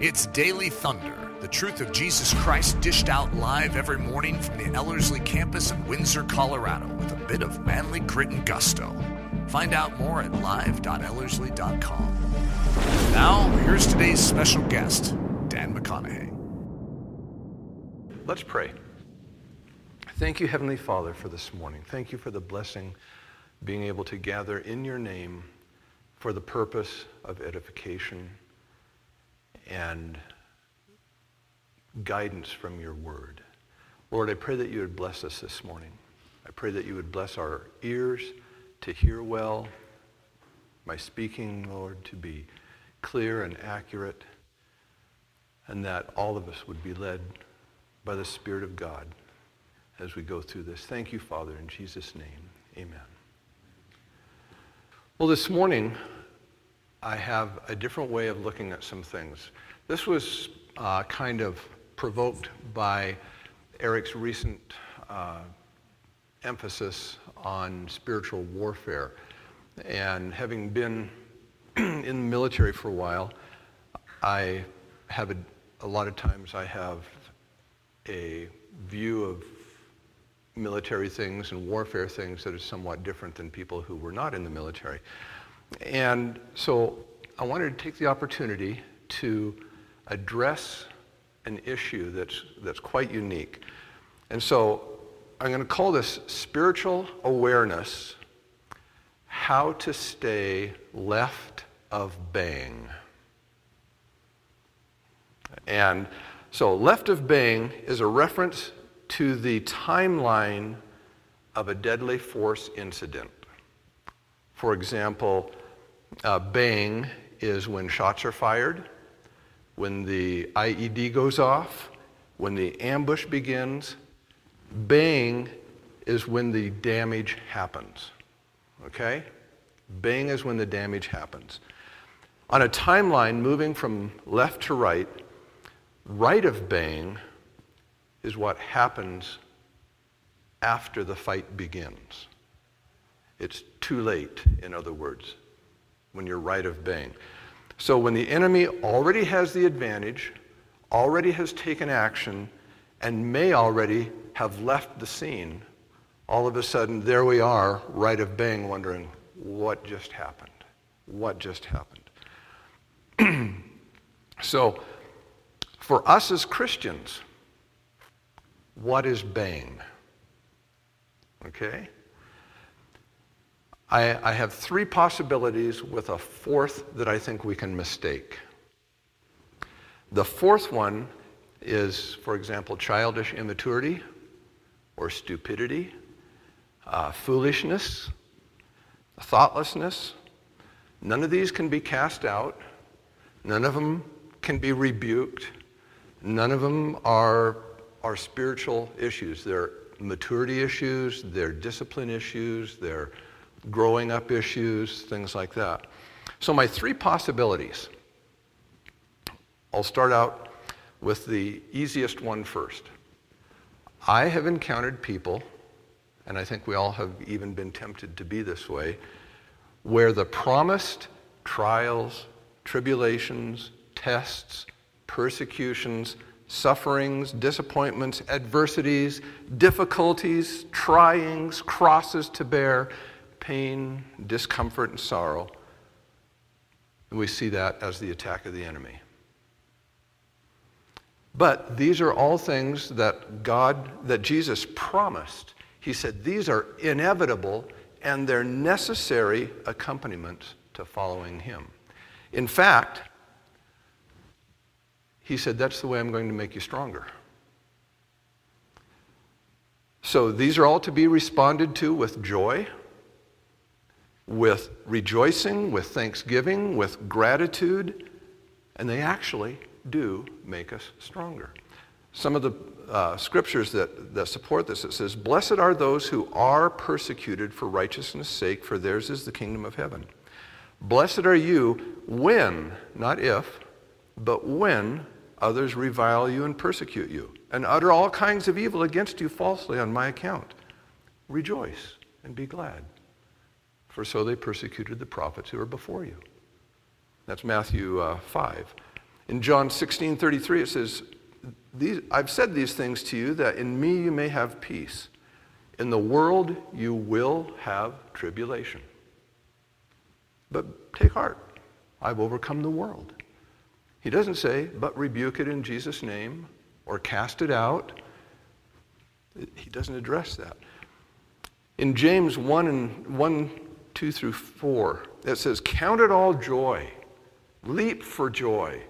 It's Daily Thunder, the truth of Jesus Christ dished out live every morning from the Ellerslie campus in Windsor, Colorado, with a bit of manly grit and gusto. Find out more at live.ellerslie.com. Now, here's today's special guest, Dan McConnaughey. Let's pray. Thank you, Heavenly Father, for this morning. Thank you for the blessing being able to gather in your name for the purpose of edification and guidance from your word. Lord, I pray that you would bless us this morning. I pray that you would bless our ears to hear well, my speaking, Lord, to be clear and accurate, and that all of us would be led by the Spirit of God as we go through this. Thank you, Father, in Jesus' name. Amen. Well, this morning, I have a different way of looking at some things. This was uh, kind of provoked by Eric's recent uh, emphasis on spiritual warfare. And having been in the military for a while, I have a, a lot of times I have a view of military things and warfare things that is somewhat different than people who were not in the military. And so I wanted to take the opportunity to address an issue that's, that's quite unique. And so I'm going to call this spiritual awareness how to stay left of bang. And so left of bang is a reference to the timeline of a deadly force incident. For example, uh, bang is when shots are fired, when the IED goes off, when the ambush begins. Bang is when the damage happens. Okay? Bang is when the damage happens. On a timeline moving from left to right, right of bang is what happens after the fight begins. It's too late, in other words, when you're right of bang. So when the enemy already has the advantage, already has taken action, and may already have left the scene, all of a sudden there we are, right of bang, wondering, what just happened? What just happened? so for us as Christians, what is bang? Okay? I, I have three possibilities with a fourth that I think we can mistake. The fourth one is, for example, childish immaturity or stupidity, uh, foolishness, thoughtlessness. None of these can be cast out. None of them can be rebuked. None of them are, are spiritual issues. They're maturity issues, they're discipline issues, they're growing up issues, things like that. So, my three possibilities I'll start out with the easiest one first. I have encountered people, and I think we all have even been tempted to be this way, where the promised trials, tribulations, tests, persecutions, sufferings, disappointments, adversities, difficulties, tryings, crosses to bear, pain, discomfort, and sorrow. And we see that as the attack of the enemy. But these are all things that God, that Jesus promised. He said these are inevitable and they're necessary accompaniments to following Him. In fact, He said, That's the way I'm going to make you stronger. So these are all to be responded to with joy, with rejoicing, with thanksgiving, with gratitude, and they actually do make us stronger. Some of the uh, scriptures that, that support this, it says, Blessed are those who are persecuted for righteousness' sake, for theirs is the kingdom of heaven. Blessed are you when, not if, but when others revile you and persecute you, and utter all kinds of evil against you falsely on my account. Rejoice and be glad for so they persecuted the prophets who were before you. That's Matthew uh, 5. In John 16 33, it says, I've said these things to you that in me you may have peace. In the world you will have tribulation. But take heart, I've overcome the world. He doesn't say, but rebuke it in Jesus' name or cast it out. He doesn't address that. In James 1 and 1, 2 through 4, it says, Count it all joy, leap for joy,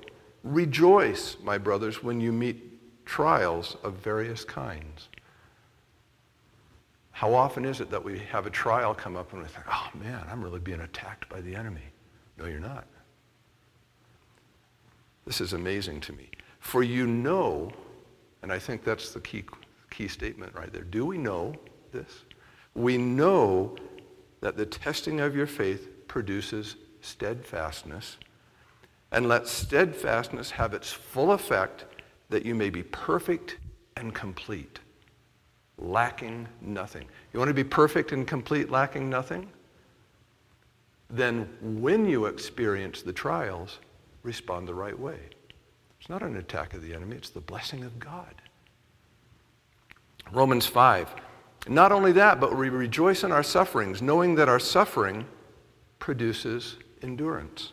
rejoice, my brothers, when you meet trials of various kinds. How often is it that we have a trial come up and we think, oh man, I'm really being attacked by the enemy? No, you're not. This is amazing to me. For you know, and I think that's the key, key statement right there. Do we know this? We know that the testing of your faith produces steadfastness. And let steadfastness have its full effect that you may be perfect and complete, lacking nothing. You want to be perfect and complete, lacking nothing? Then when you experience the trials, respond the right way. It's not an attack of the enemy, it's the blessing of God. Romans 5. Not only that, but we rejoice in our sufferings, knowing that our suffering produces endurance.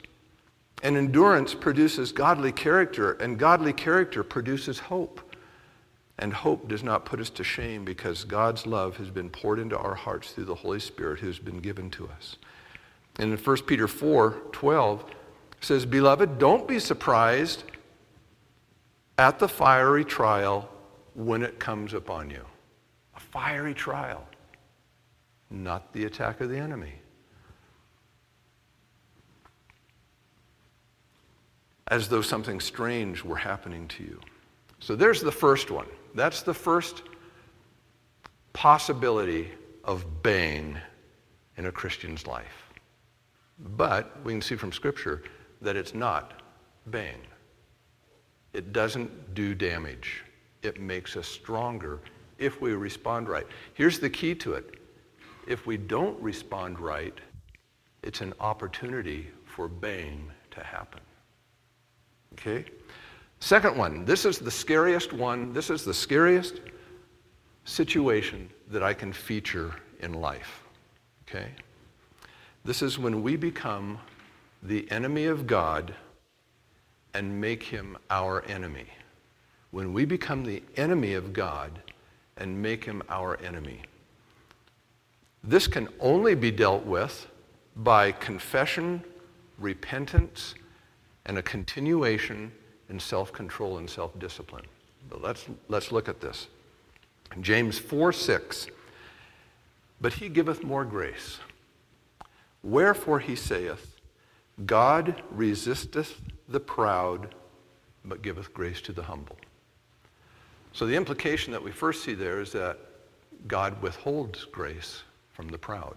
And endurance produces godly character, and godly character produces hope. And hope does not put us to shame because God's love has been poured into our hearts through the Holy Spirit who has been given to us. And in 1 Peter 4 12, says, Beloved, don't be surprised at the fiery trial when it comes upon you. Fiery trial, not the attack of the enemy. As though something strange were happening to you. So there's the first one. That's the first possibility of bang in a Christian's life. But we can see from Scripture that it's not bang. It doesn't do damage. It makes us stronger if we respond right. Here's the key to it. If we don't respond right, it's an opportunity for bang to happen. Okay? Second one, this is the scariest one. This is the scariest situation that I can feature in life. Okay? This is when we become the enemy of God and make him our enemy. When we become the enemy of God and make him our enemy. This can only be dealt with by confession, repentance, and a continuation in self-control and self-discipline. But let's, let's look at this. James 4, 6. But he giveth more grace. Wherefore he saith, God resisteth the proud, but giveth grace to the humble. So the implication that we first see there is that God withholds grace from the proud.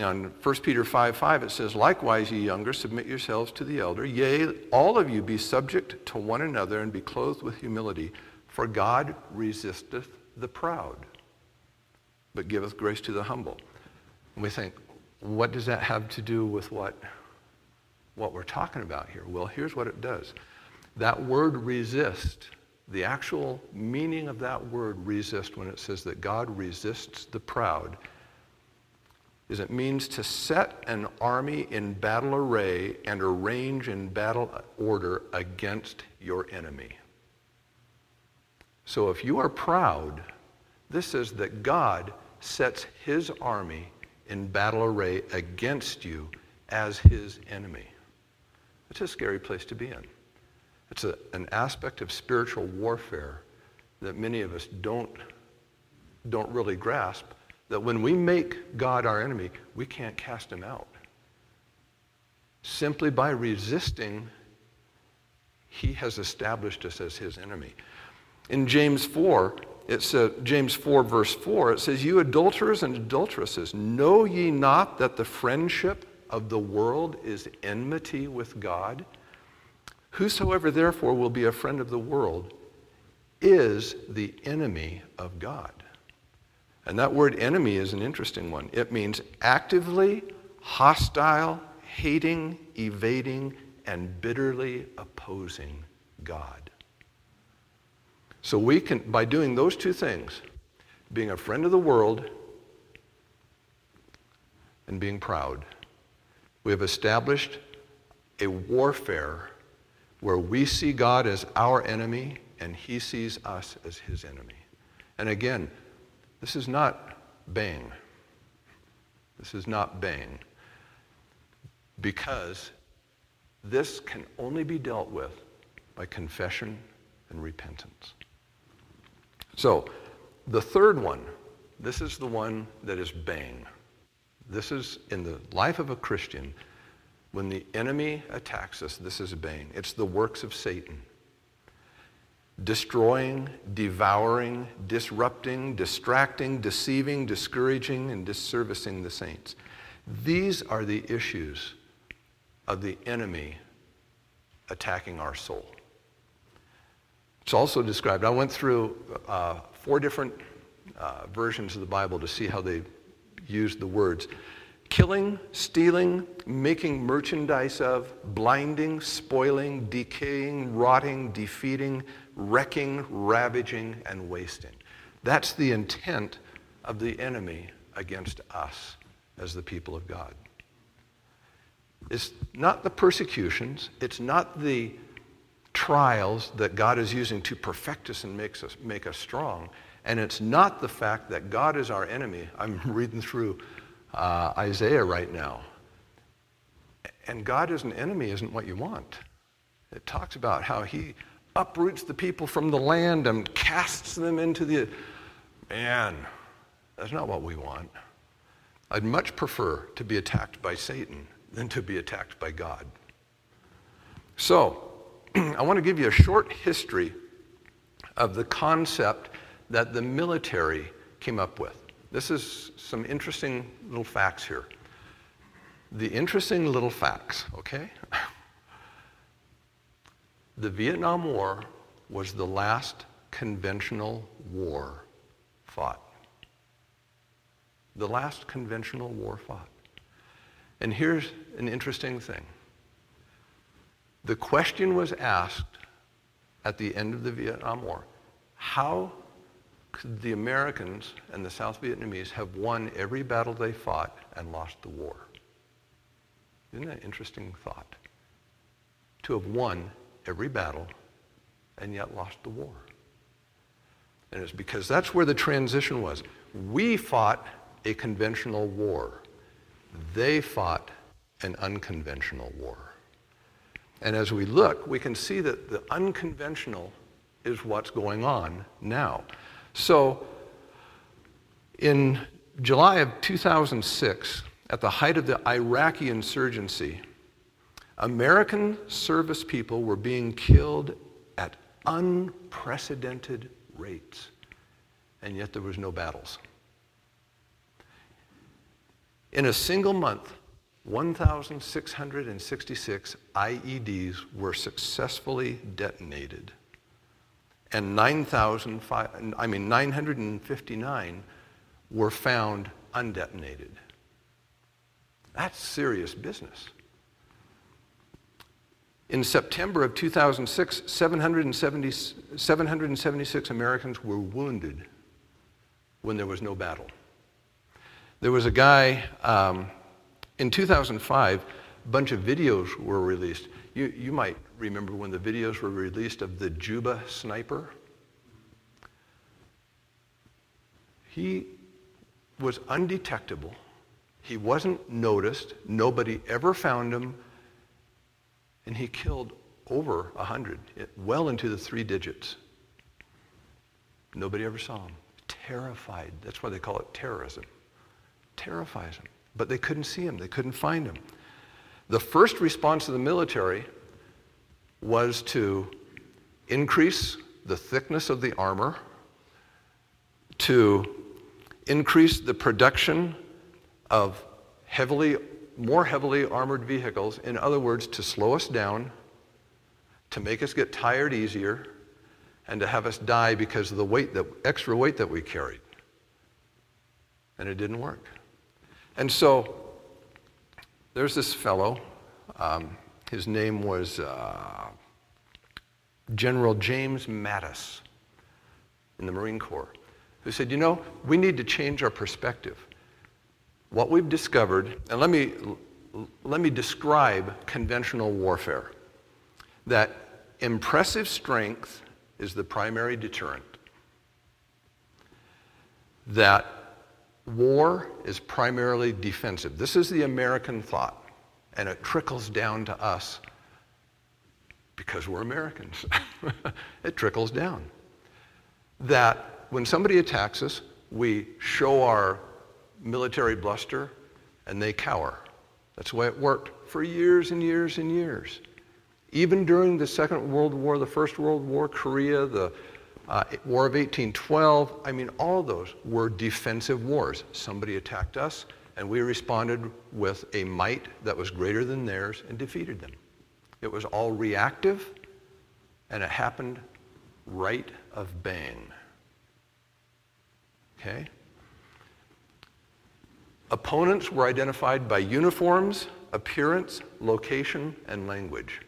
Now in 1 Peter 5, 5 it says, Likewise, ye younger, submit yourselves to the elder. Yea, all of you be subject to one another and be clothed with humility. For God resisteth the proud, but giveth grace to the humble. And we think, what does that have to do with what, what we're talking about here? Well, here's what it does. That word resist, the actual meaning of that word resist when it says that God resists the proud, is it means to set an army in battle array and arrange in battle order against your enemy. So if you are proud, this says that God sets his army in battle array against you as his enemy. It's a scary place to be in. It's a, an aspect of spiritual warfare that many of us don't, don't really grasp, that when we make God our enemy, we can't cast him out. Simply by resisting, he has established us as his enemy. In James 4, it says, James 4, verse 4, it says, You adulterers and adulteresses, know ye not that the friendship of the world is enmity with God? Whosoever therefore will be a friend of the world is the enemy of God. And that word enemy is an interesting one. It means actively hostile, hating, evading, and bitterly opposing God. So we can, by doing those two things, being a friend of the world and being proud, we have established a warfare where we see God as our enemy and he sees us as his enemy. And again, this is not bang. This is not bang. Because this can only be dealt with by confession and repentance. So, the third one, this is the one that is bang. This is in the life of a Christian, when the enemy attacks us, this is bang. It's the works of Satan. Destroying, devouring, disrupting, distracting, deceiving, discouraging, and disservicing the saints. These are the issues of the enemy attacking our soul. It's also described, I went through uh, four different uh, versions of the Bible to see how they used the words killing, stealing, making merchandise of, blinding, spoiling, decaying, rotting, defeating, wrecking, ravaging, and wasting. That's the intent of the enemy against us as the people of God. It's not the persecutions, it's not the trials that God is using to perfect us and makes us, make us strong. And it's not the fact that God is our enemy. I'm reading through uh, Isaiah right now. And God as an enemy isn't what you want. It talks about how he uproots the people from the land and casts them into the. Man, that's not what we want. I'd much prefer to be attacked by Satan than to be attacked by God. So, I want to give you a short history of the concept that the military came up with. This is some interesting little facts here. The interesting little facts, okay? The Vietnam War was the last conventional war fought. The last conventional war fought. And here's an interesting thing. The question was asked at the end of the Vietnam War, how the Americans and the South Vietnamese have won every battle they fought and lost the war. Isn't that an interesting thought? To have won every battle and yet lost the war. And it's because that's where the transition was. We fought a conventional war. They fought an unconventional war. And as we look, we can see that the unconventional is what's going on now. So, in July of 2006, at the height of the Iraqi insurgency, American service people were being killed at unprecedented rates, and yet there was no battles. In a single month, 1,666 IEDs were successfully detonated and 9,000, I mean 959 were found undetonated. That's serious business. In September of 2006, 770, 776 Americans were wounded when there was no battle. There was a guy, um, in 2005, a bunch of videos were released. You, you might remember when the videos were released of the Juba sniper. He was undetectable. He wasn't noticed. Nobody ever found him. And he killed over 100, eh, well into the three digits. Nobody ever saw him. Terrified. That's why they call it terrorism. Terrifies them. But they couldn't see him. They couldn't find him. The first response of the military was to increase the thickness of the armor, to increase the production of heavily, more heavily armored vehicles. In other words, to slow us down, to make us get tired easier, and to have us die because of the weight that, extra weight that we carried. And it didn't work. And so there's this fellow. Um, his name was uh, General James Mattis in the Marine Corps, who said, you know, we need to change our perspective. What we've discovered, and let me, let me describe conventional warfare, that impressive strength is the primary deterrent, that war is primarily defensive. This is the American thought, and it trickles down to us because we're Americans. it trickles down. That when somebody attacks us, we show our military bluster and they cower. That's the way it worked for years and years and years. Even during the Second World War, the First World War, Korea, the uh, War of 1812, I mean, all those were defensive wars. Somebody attacked us, and we responded with a might that was greater than theirs and defeated them. It was all reactive, and it happened right of bang. Okay? Opponents were identified by uniforms, appearance, location, and language.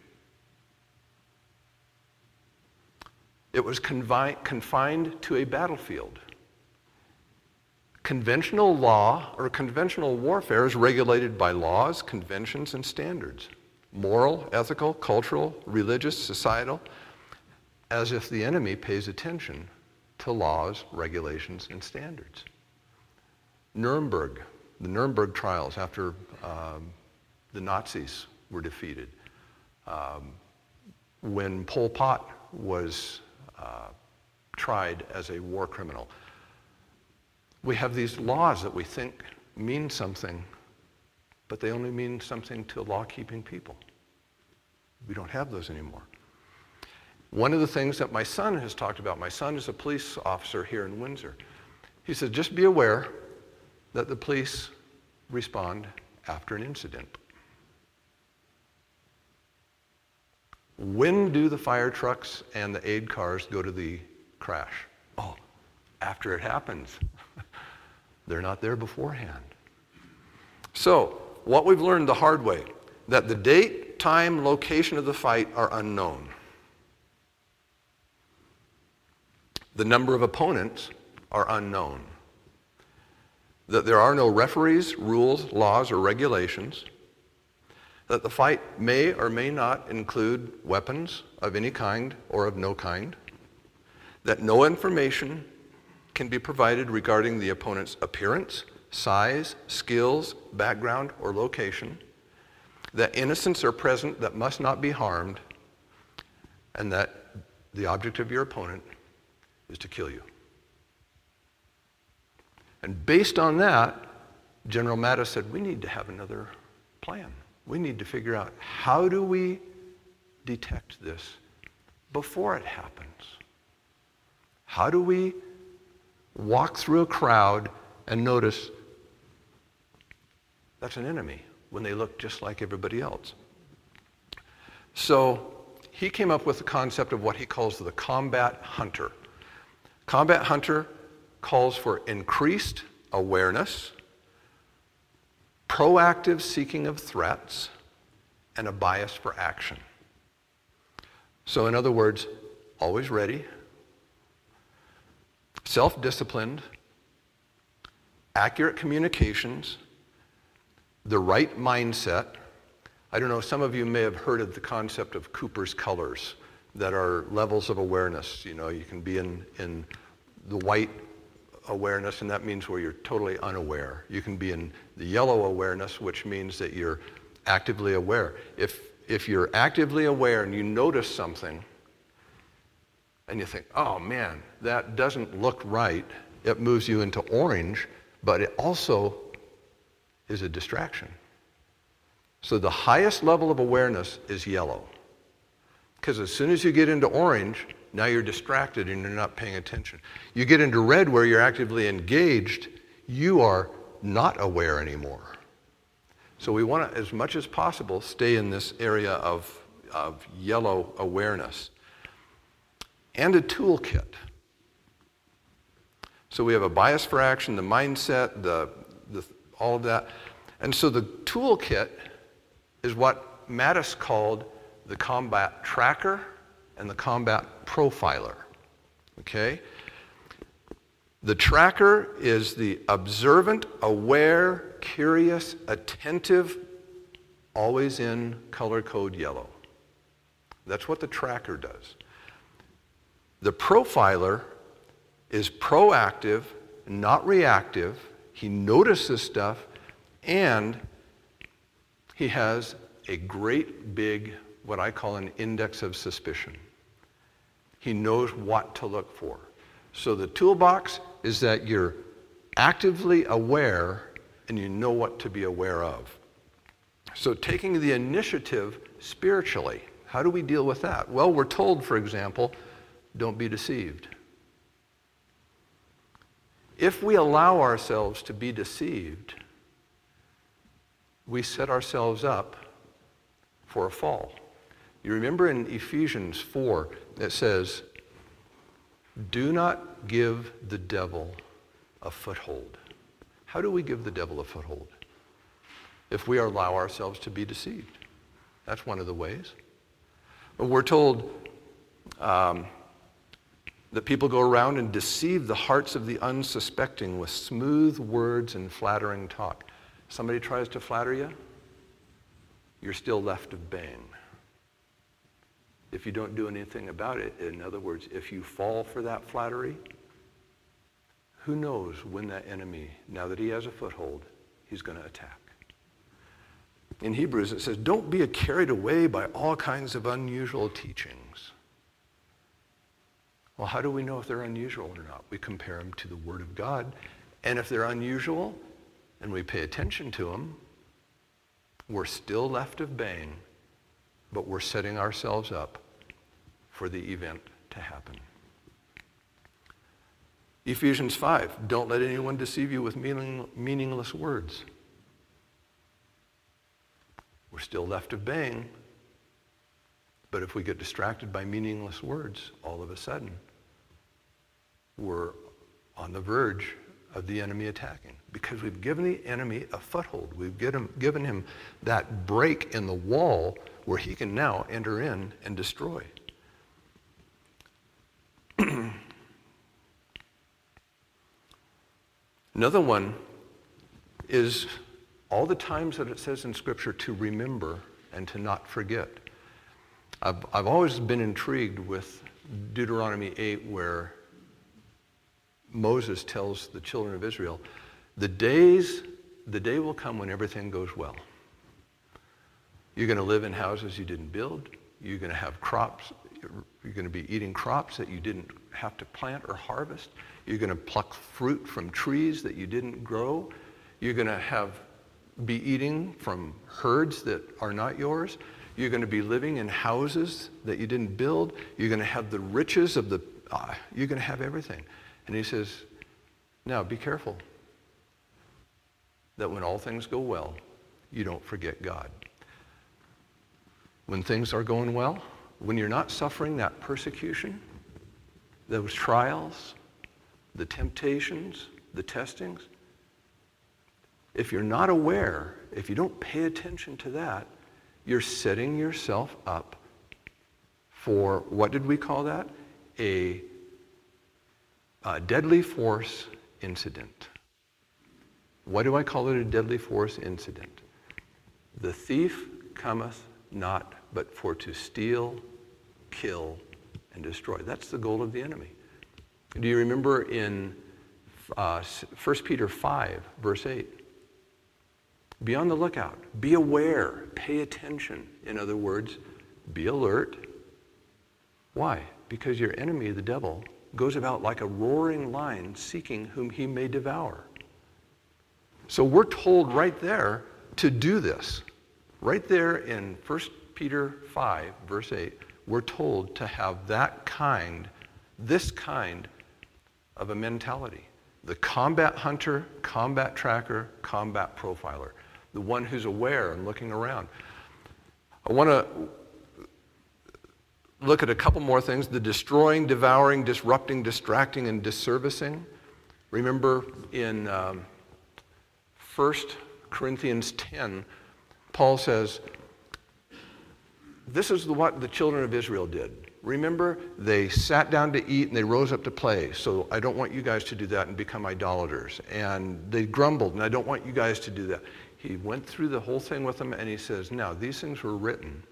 It was confi- confined to a battlefield. Conventional law or conventional warfare is regulated by laws, conventions, and standards moral, ethical, cultural, religious, societal, as if the enemy pays attention to laws, regulations, and standards. Nuremberg, the Nuremberg trials after um, the Nazis were defeated, um, when Pol Pot was uh, tried as a war criminal. We have these laws that we think mean something, but they only mean something to law-keeping people. We don't have those anymore. One of the things that my son has talked about, my son is a police officer here in Windsor. He said, just be aware that the police respond after an incident. When do the fire trucks and the aid cars go to the crash? Oh, after it happens. They're not there beforehand. So, what we've learned the hard way, that the date, time, location of the fight are unknown. The number of opponents are unknown. That there are no referees, rules, laws, or regulations that the fight may or may not include weapons of any kind or of no kind, that no information can be provided regarding the opponent's appearance, size, skills, background, or location, that innocents are present that must not be harmed, and that the object of your opponent is to kill you. And based on that, General Mattis said, we need to have another plan we need to figure out how do we detect this before it happens? How do we walk through a crowd and notice that's an enemy when they look just like everybody else? So he came up with the concept of what he calls the combat hunter. Combat hunter calls for increased awareness proactive seeking of threats, and a bias for action. So, in other words, always ready, self disciplined, accurate communications, the right mindset. I don't know, some of you may have heard of the concept of Cooper's colors that are levels of awareness. You know, you can be in, in the white awareness, and that means where you're totally unaware. You can be in the yellow awareness, which means that you're actively aware. If, if you're actively aware and you notice something, and you think, oh man, that doesn't look right, it moves you into orange, but it also is a distraction. So the highest level of awareness is yellow. Because as soon as you get into orange, now you're distracted and you're not paying attention. You get into red where you're actively engaged, you are not aware anymore. So we want to, as much as possible, stay in this area of, of yellow awareness. And a toolkit. So we have a bias for action, the mindset, the, the, all of that. And so the toolkit is what what Mattis called the combat tracker and the combat profiler. Okay? The tracker is the observant, aware, curious, attentive, always in color code yellow. That's what the tracker does. The profiler is proactive, not reactive. He notices stuff and he has a great big, what I call an index of suspicion. He knows what to look for. So the toolbox is that you're actively aware and you know what to be aware of. So taking the initiative spiritually, how do we deal with that? Well, we're told, for example, don't be deceived. If we allow ourselves to be deceived, we set ourselves up for a fall. You remember in Ephesians 4, it says, Do not give the devil a foothold. How do we give the devil a foothold? If we allow ourselves to be deceived. That's one of the ways. But we're told um, that people go around and deceive the hearts of the unsuspecting with smooth words and flattering talk. Somebody tries to flatter you, you're still left of bang. If you don't do anything about it, in other words, if you fall for that flattery, who knows when that enemy, now that he has a foothold, he's going to attack. In Hebrews, it says, Don't be carried away by all kinds of unusual teachings. Well, how do we know if they're unusual or not? We compare them to the Word of God. And if they're unusual, and we pay attention to them, we're still left of bang, but we're setting ourselves up for the event to happen. Ephesians 5, don't let anyone deceive you with meaning, meaningless words. We're still left bang, but if we get distracted by meaningless words, all of a sudden, we're on the verge of the enemy attacking because we've given the enemy a foothold. We've given, given him that break in the wall where he can now enter in and destroy. Another one is all the times that it says in Scripture to remember and to not forget. I've, I've always been intrigued with Deuteronomy 8, where Moses tells the children of Israel, the days, the day will come when everything goes well. You're going to live in houses you didn't build. You're going to have crops. You're going to be eating crops that you didn't have to plant or harvest. You're going to pluck fruit from trees that you didn't grow. You're going to have be eating from herds that are not yours. You're going to be living in houses that you didn't build. You're going to have the riches of the. Uh, you're going to have everything. And he says, now be careful that when all things go well, you don't forget God. When things are going well, when you're not suffering that persecution, those trials, the temptations, the testings, if you're not aware, if you don't pay attention to that, you're setting yourself up for what did we call that? A a deadly force incident. Why do I call it a deadly force incident? The thief cometh not but for to steal, kill, and destroy. That's the goal of the enemy. Do you remember in uh, 1 Peter 5, verse 8? Be on the lookout. Be aware. Pay attention. In other words, be alert. Why? Because your enemy, the devil, goes about like a roaring lion seeking whom he may devour. So we're told right there to do this. Right there in 1 Peter 5, verse 8, we're told to have that kind, this kind of a mentality. The combat hunter, combat tracker, combat profiler. The one who's aware and looking around. I want to look at a couple more things the destroying, devouring, disrupting, distracting, and disservicing. Remember in um, 1 Corinthians 10, Paul says, this is what the children of Israel did. Remember, they sat down to eat and they rose up to play. So I don't want you guys to do that and become idolaters. And they grumbled, and I don't want you guys to do that. He went through the whole thing with them and he says, Now, these things were written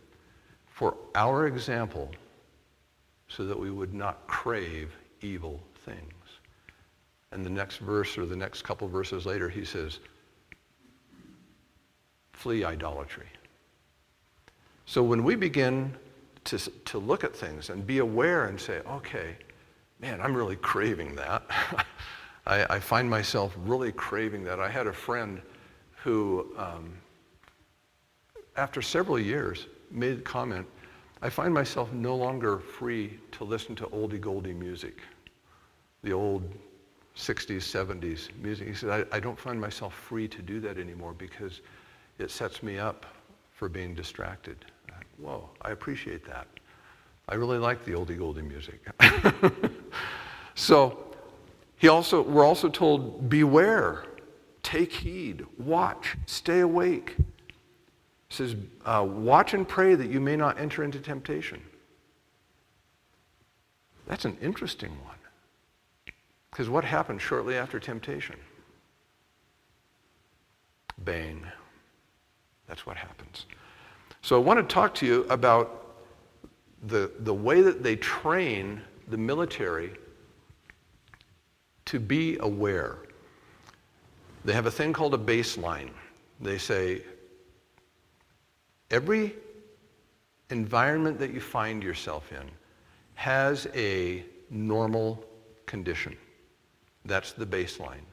for our example so that we would not crave evil things. And the next verse or the next couple verses later, he says, Flee idolatry. So when we begin to, to look at things and be aware and say, okay, man, I'm really craving that. I, I, find myself really craving that. I had a friend who, um, after several years, made the comment, I find myself no longer free to listen to oldie goldie music, the old 60s, 70s music. He said, I, I don't find myself free to do that anymore because it sets me up for being distracted. Whoa, I appreciate that. I really like the oldie goldie music. so he also, we're also told, beware, take heed, watch, stay awake. Says, uh, watch and pray that you may not enter into temptation. That's an interesting one. Because what happens shortly after temptation? Bang. That's what happens. So I want to talk to you about the, the way that they train the military to be aware. They have a thing called a baseline. They say, every environment that you find yourself in has a normal condition. That's the baseline.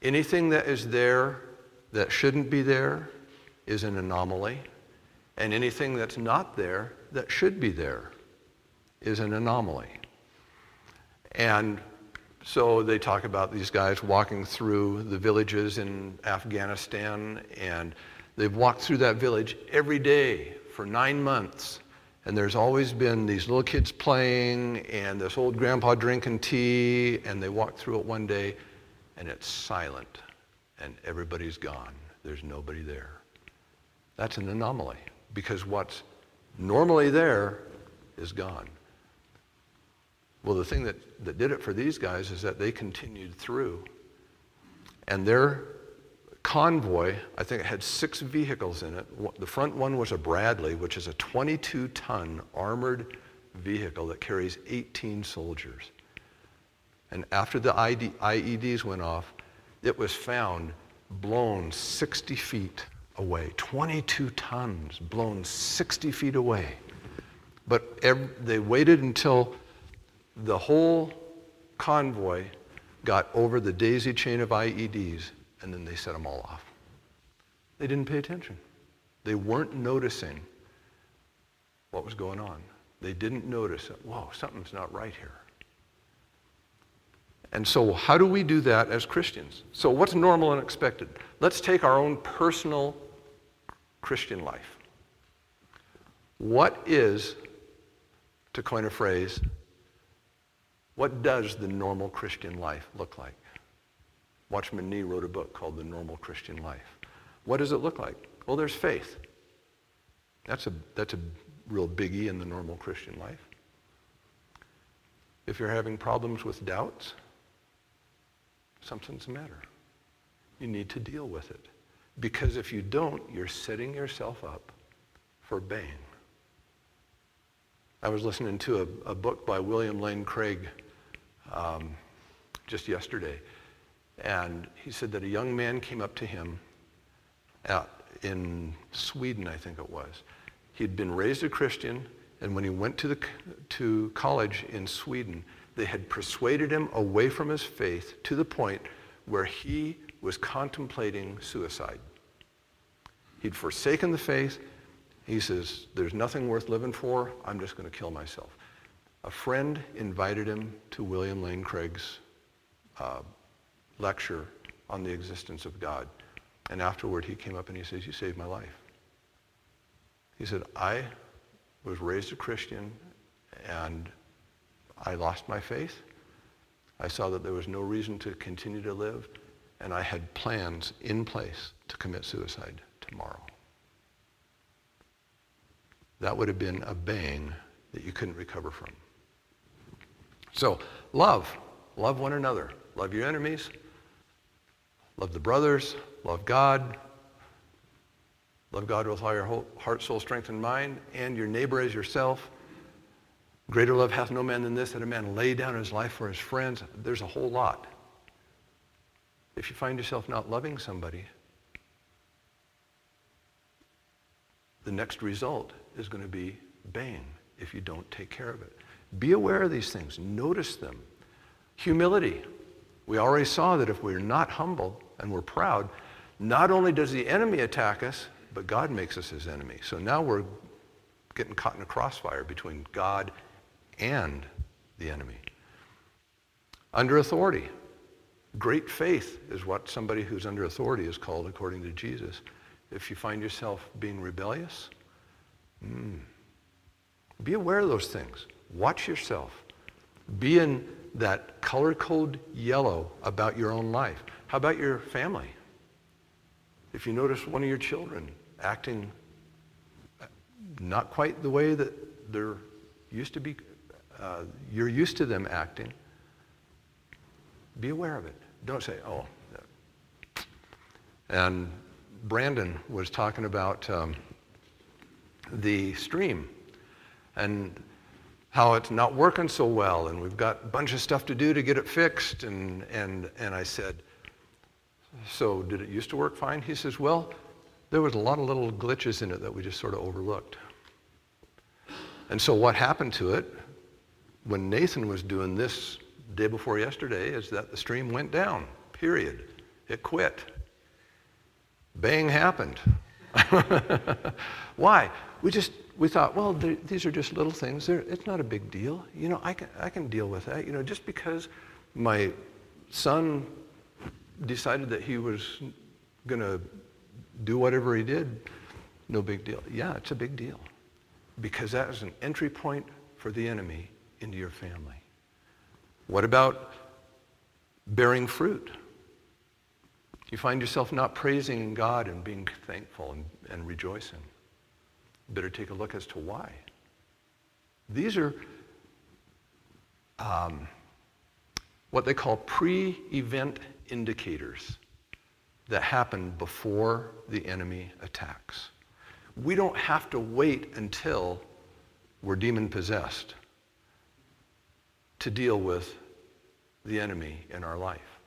Anything that is there that shouldn't be there is an anomaly. And anything that's not there that should be there is an anomaly. And so they talk about these guys walking through the villages in Afghanistan, and they've walked through that village every day for nine months. And there's always been these little kids playing, and this old grandpa drinking tea, and they walk through it one day, and it's silent, and everybody's gone. There's nobody there. That's an anomaly because what's normally there is gone. Well, the thing that, that did it for these guys is that they continued through. And their convoy, I think it had six vehicles in it. The front one was a Bradley, which is a 22 ton armored vehicle that carries 18 soldiers. And after the IEDs went off, it was found blown 60 feet away, 22 tons blown 60 feet away. But every, they waited until the whole convoy got over the daisy chain of IEDs, and then they set them all off. They didn't pay attention. They weren't noticing what was going on. They didn't notice that, whoa, something's not right here. And so, how do we do that as Christians? So, what's normal and expected? Let's take our own personal Christian life. What is, to coin a phrase, what does the normal Christian life look like? Watchman Nee wrote a book called The Normal Christian Life. What does it look like? Well, there's faith. That's a, that's a real biggie in the normal Christian life. If you're having problems with doubts, something's the matter. You need to deal with it. Because if you don't, you're setting yourself up for bang. I was listening to a, a book by William Lane Craig um, just yesterday, and he said that a young man came up to him out in Sweden, I think it was. He'd been raised a Christian, and when he went to, the, to college in Sweden, they had persuaded him away from his faith to the point where he was contemplating suicide. He'd forsaken the faith. He says, There's nothing worth living for. I'm just going to kill myself. A friend invited him to William Lane Craig's uh, lecture on the existence of God. And afterward, he came up and he says, You saved my life. He said, I was raised a Christian and I lost my faith. I saw that there was no reason to continue to live and I had plans in place to commit suicide tomorrow. that would have been a bang that you couldn't recover from. So, love. Love one another. Love your enemies. Love the brothers. Love God. Love God with all your heart, soul, strength, and mind, and your neighbor as yourself. Greater love hath no man than this, that a man lay down his life for his friends. There's a whole lot. If you find yourself not loving somebody, the next result is going to be bang if you don't take care of it. Be aware of these things. Notice them. Humility. We already saw that if we're not humble and we're proud, not only does the enemy attack us, but God makes us his enemy. So now we're getting caught in a crossfire between God and the enemy. Under authority. Great faith is what somebody who's under authority is called according to Jesus. If you find yourself being rebellious, mm, be aware of those things. Watch yourself. Be in that color code yellow about your own life. How about your family? If you notice one of your children acting not quite the way that they're used to be, uh, you're used to them acting, be aware of it. Don't say, oh. And Brandon was talking about um, the stream and how it's not working so well, and we've got a bunch of stuff to do to get it fixed. And, and, and I said, So, did it used to work fine? He says, Well, there was a lot of little glitches in it that we just sort of overlooked. And so, what happened to it when Nathan was doing this day before yesterday is that the stream went down, period. It quit. Bang happened. Why? We just we thought, well, these are just little things. They're, it's not a big deal. You know, I can I can deal with that. You know, just because my son decided that he was going to do whatever he did, no big deal. Yeah, it's a big deal because that is an entry point for the enemy into your family. What about bearing fruit? You find yourself not praising God and being thankful and, and rejoicing. Better take a look as to why. These are um, what they call pre-event indicators that happen before the enemy attacks. We don't have to wait until we're demon possessed to deal with the enemy in our life.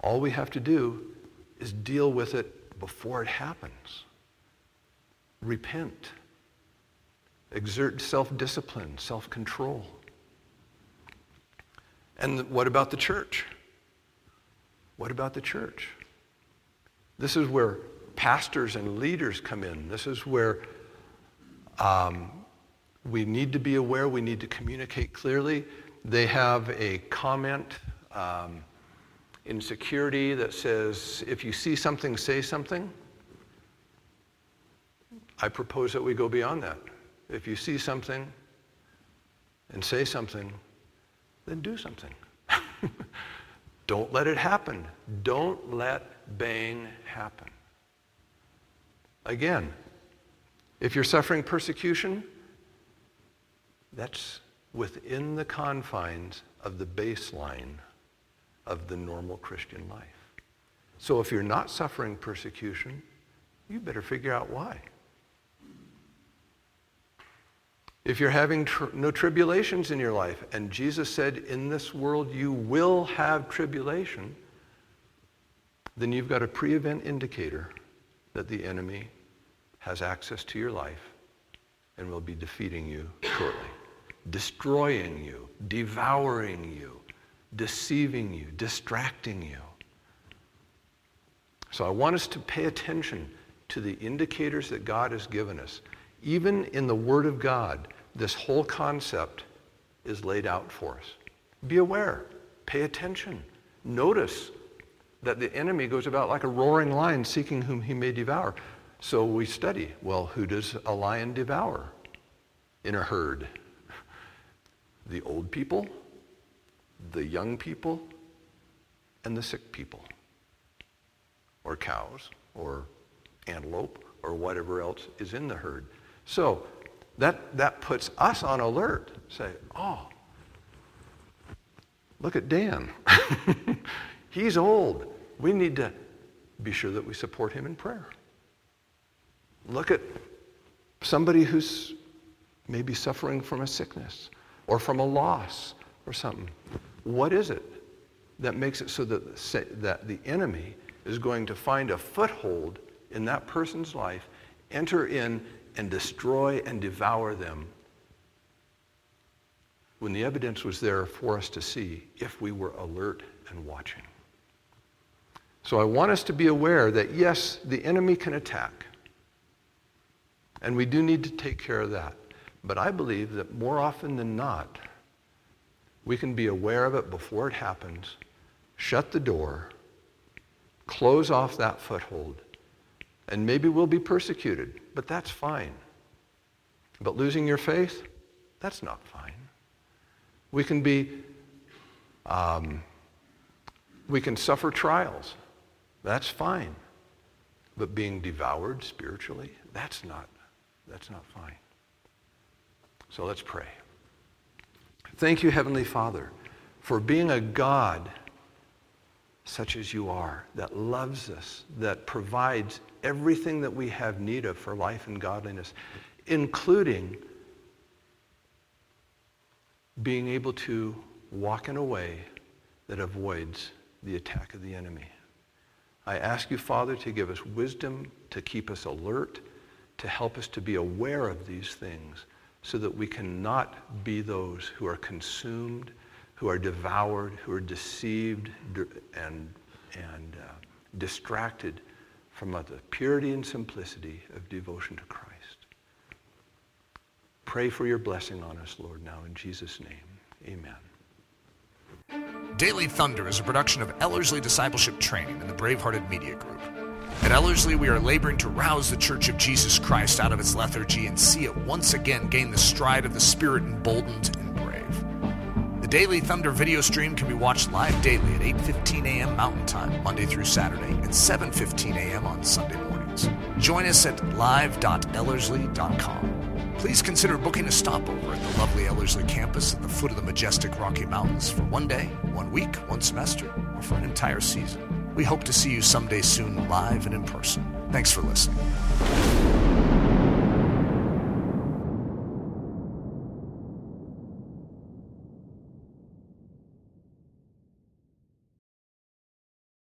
All we have to do is deal with it before it happens. Repent. Exert self-discipline, self-control. And what about the church? What about the church? This is where pastors and leaders come in. This is where um, we need to be aware, we need to communicate clearly. They have a comment um, in security that says, if you see something, say something. I propose that we go beyond that. If you see something and say something, then do something. Don't let it happen. Don't let bang happen. Again, if you're suffering persecution, that's within the confines of the baseline of the normal Christian life. So if you're not suffering persecution, you better figure out why. If you're having tr- no tribulations in your life, and Jesus said, in this world you will have tribulation, then you've got a pre-event indicator that the enemy has access to your life and will be defeating you shortly destroying you, devouring you, deceiving you, distracting you. So I want us to pay attention to the indicators that God has given us. Even in the Word of God, this whole concept is laid out for us. Be aware. Pay attention. Notice that the enemy goes about like a roaring lion seeking whom he may devour. So we study, well, who does a lion devour in a herd? The old people, the young people, and the sick people, or cows, or antelope, or whatever else is in the herd. So that, that puts us on alert. Say, oh, look at Dan. He's old. We need to be sure that we support him in prayer. Look at somebody who's maybe suffering from a sickness or from a loss or something. What is it that makes it so that, that the enemy is going to find a foothold in that person's life, enter in and destroy and devour them when the evidence was there for us to see if we were alert and watching. So I want us to be aware that yes, the enemy can attack. And we do need to take care of that. But I believe that more often than not, we can be aware of it before it happens, shut the door, close off that foothold, and maybe we'll be persecuted, but that's fine. But losing your faith, that's not fine. We can be, um, we can suffer trials. That's fine. But being devoured spiritually, that's not, that's not fine. So let's pray. Thank you, Heavenly Father, for being a God such as you are, that loves us, that provides everything that we have need of for life and godliness, including being able to walk in a way that avoids the attack of the enemy. I ask you, Father, to give us wisdom, to keep us alert, to help us to be aware of these things so that we cannot be those who are consumed, who are devoured, who are deceived and, and uh, distracted from the purity and simplicity of devotion to Christ. Pray for your blessing on us, Lord, now in Jesus' name. Amen. Daily Thunder is a production of Ellerslie Discipleship Training and the Bravehearted Media Group. At Ellerslie, we are laboring to rouse the Church of Jesus Christ out of its lethargy and see it once again gain the stride of the Spirit emboldened and brave. The Daily Thunder video stream can be watched live daily at 8.15 a.m. Mountain Time, Monday through Saturday, and 7.15 a.m. on Sunday mornings. Join us at live.ellerslie.com. Please consider booking a stopover at the lovely Ellerslie campus at the foot of the majestic Rocky Mountains for one day, one week, one semester, or for an entire season. We hope to see you someday soon live and in person. Thanks for listening.